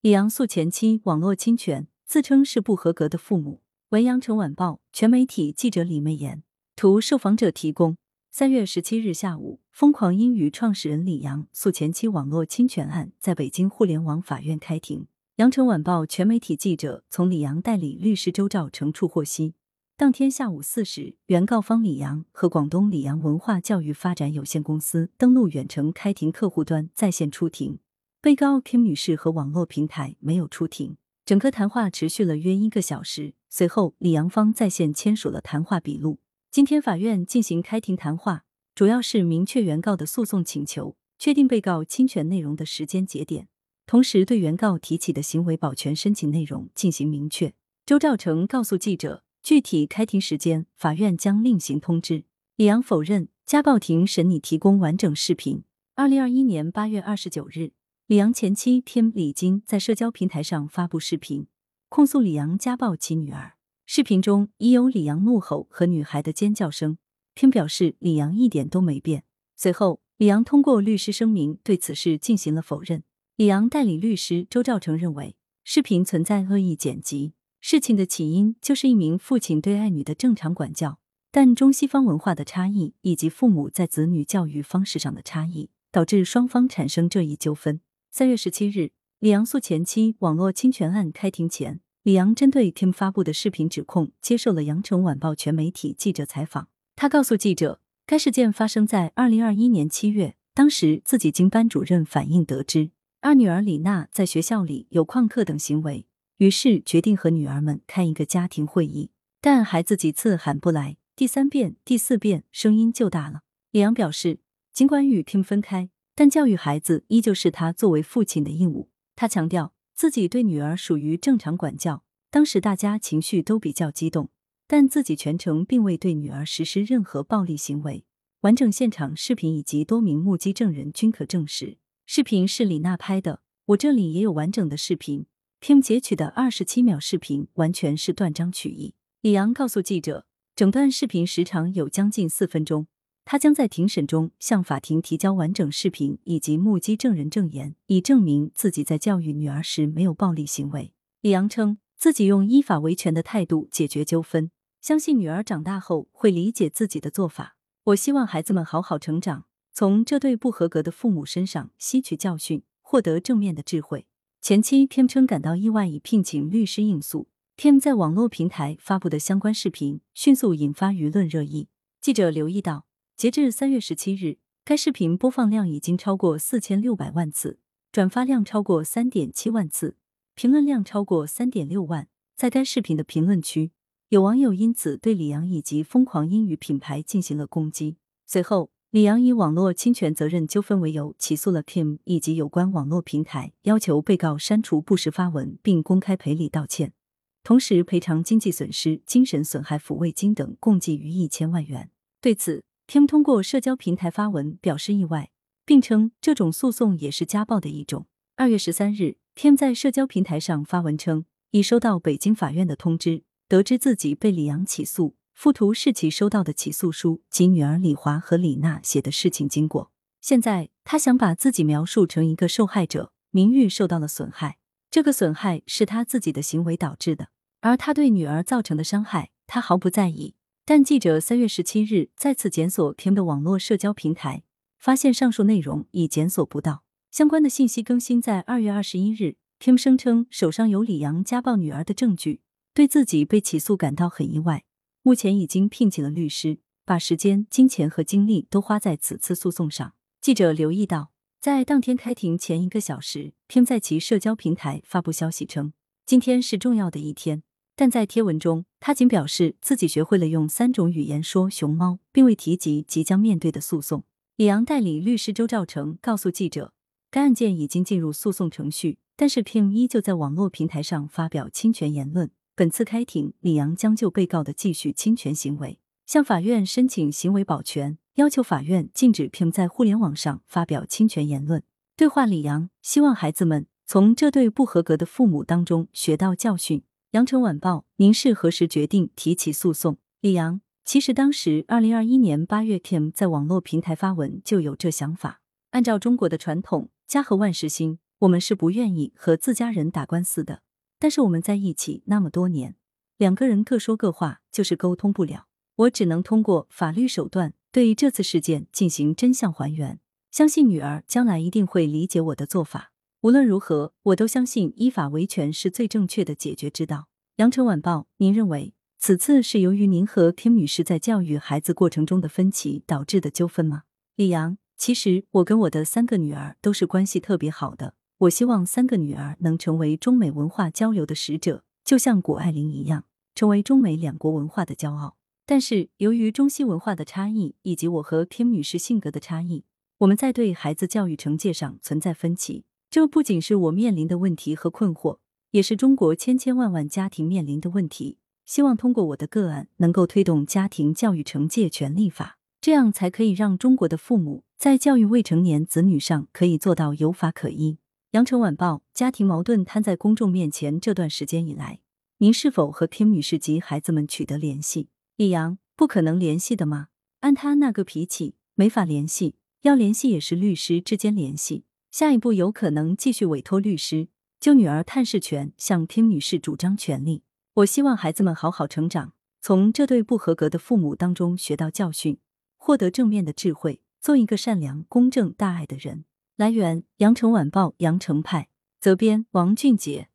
李阳诉前妻网络侵权，自称是不合格的父母。文阳城晚报全媒体记者李媚妍图受访者提供。三月十七日下午，疯狂英语创始人李阳诉前妻网络侵权案在北京互联网法院开庭。羊城晚报全媒体记者从李阳代理律师周兆成处获悉，当天下午四时，原告方李阳和广东李阳文化教育发展有限公司登录远程开庭客户端在线出庭，被告 Kim 女士和网络平台没有出庭。整个谈话持续了约一个小时，随后李阳芳在线签署了谈话笔录。今天法院进行开庭谈话，主要是明确原告的诉讼请求，确定被告侵权内容的时间节点。同时，对原告提起的行为保全申请内容进行明确。周兆成告诉记者，具体开庭时间，法院将另行通知。李阳否认家暴庭审理提供完整视频。二零二一年八月二十九日，李阳前妻 Kim 李晶在社交平台上发布视频，控诉李阳家暴其女儿。视频中已有李阳怒吼和女孩的尖叫声。Kim 表示李阳一点都没变。随后，李阳通过律师声明对此事进行了否认。李阳代理律师周兆成认为，视频存在恶意剪辑，事情的起因就是一名父亲对爱女的正常管教，但中西方文化的差异以及父母在子女教育方式上的差异，导致双方产生这一纠纷。三月十七日，李阳诉前妻网络侵权案开庭前，李阳针对 Kim 发布的视频指控，接受了羊城晚报全媒体记者采访。他告诉记者，该事件发生在二零二一年七月，当时自己经班主任反映得知。二女儿李娜在学校里有旷课等行为，于是决定和女儿们开一个家庭会议。但孩子几次喊不来，第三遍、第四遍声音就大了。李阳表示，尽管与 Kim 分开，但教育孩子依旧是他作为父亲的义务。他强调自己对女儿属于正常管教，当时大家情绪都比较激动，但自己全程并未对女儿实施任何暴力行为。完整现场视频以及多名目击证人均可证实。视频是李娜拍的，我这里也有完整的视频。片截取的二十七秒视频完全是断章取义。李阳告诉记者，整段视频时长有将近四分钟。他将在庭审中向法庭提交完整视频以及目击证人证言，以证明自己在教育女儿时没有暴力行为。李阳称自己用依法维权的态度解决纠纷，相信女儿长大后会理解自己的做法。我希望孩子们好好成长。从这对不合格的父母身上吸取教训，获得正面的智慧。前妻 Kim 称感到意外，已聘请律师应诉。Kim 在网络平台发布的相关视频迅速引发舆论热议。记者留意到，截至三月十七日，该视频播放量已经超过四千六百万次，转发量超过三点七万次，评论量超过三点六万。在该视频的评论区，有网友因此对李阳以及疯狂英语品牌进行了攻击。随后。李阳以网络侵权责任纠纷为由起诉了 Kim 以及有关网络平台，要求被告删除不实发文并公开赔礼道歉，同时赔偿经济损失、精神损害抚慰金等共计逾一千万元。对此，Kim 通过社交平台发文表示意外，并称这种诉讼也是家暴的一种。二月十三日，Kim 在社交平台上发文称，已收到北京法院的通知，得知自己被李阳起诉。附图是其收到的起诉书及女儿李华和李娜写的事情经过。现在他想把自己描述成一个受害者，名誉受到了损害，这个损害是他自己的行为导致的，而他对女儿造成的伤害，他毫不在意。但记者三月十七日再次检索 Kim 的网络社交平台，发现上述内容已检索不到相关的信息。更新在二月二十一日，Kim 声称手上有李阳家暴女儿的证据，对自己被起诉感到很意外。目前已经聘请了律师，把时间、金钱和精力都花在此次诉讼上。记者留意到，在当天开庭前一个小时，Kim 在其社交平台发布消息称，今天是重要的一天。但在贴文中，他仅表示自己学会了用三种语言说熊猫，并未提及即将面对的诉讼。李阳代理律师周兆成告诉记者，该案件已经进入诉讼程序，但是 Kim 依旧在网络平台上发表侵权言论。本次开庭，李阳将就被告的继续侵权行为向法院申请行为保全，要求法院禁止 Kim 在互联网上发表侵权言论。对话李阳，希望孩子们从这对不合格的父母当中学到教训。羊城晚报，您是何时决定提起诉讼？李阳，其实当时二零二一年八月，Kim 在网络平台发文就有这想法。按照中国的传统，家和万事兴，我们是不愿意和自家人打官司的，但是我们在一起那么多年，两个人各说各话，就是沟通不了。我只能通过法律手段对这次事件进行真相还原，相信女儿将来一定会理解我的做法。无论如何，我都相信依法维权是最正确的解决之道。羊城晚报，您认为此次是由于您和 Kim 女士在教育孩子过程中的分歧导致的纠纷吗？李阳，其实我跟我的三个女儿都是关系特别好的。我希望三个女儿能成为中美文化交流的使者，就像谷爱凌一样，成为中美两国文化的骄傲。但是由于中西文化的差异，以及我和 Kim 女士性格的差异，我们在对孩子教育惩戒上存在分歧。这不仅是我面临的问题和困惑，也是中国千千万万家庭面临的问题。希望通过我的个案，能够推动家庭教育惩戒权立法，这样才可以让中国的父母在教育未成年子女上可以做到有法可依。羊城晚报：家庭矛盾摊在公众面前这段时间以来，您是否和 Kim 女士及孩子们取得联系？李阳，不可能联系的吗？按他那个脾气，没法联系。要联系也是律师之间联系。下一步有可能继续委托律师就女儿探视权向听女士主张权利。我希望孩子们好好成长，从这对不合格的父母当中学到教训，获得正面的智慧，做一个善良、公正、大爱的人。来源：羊城晚报羊城派，责编：王俊杰。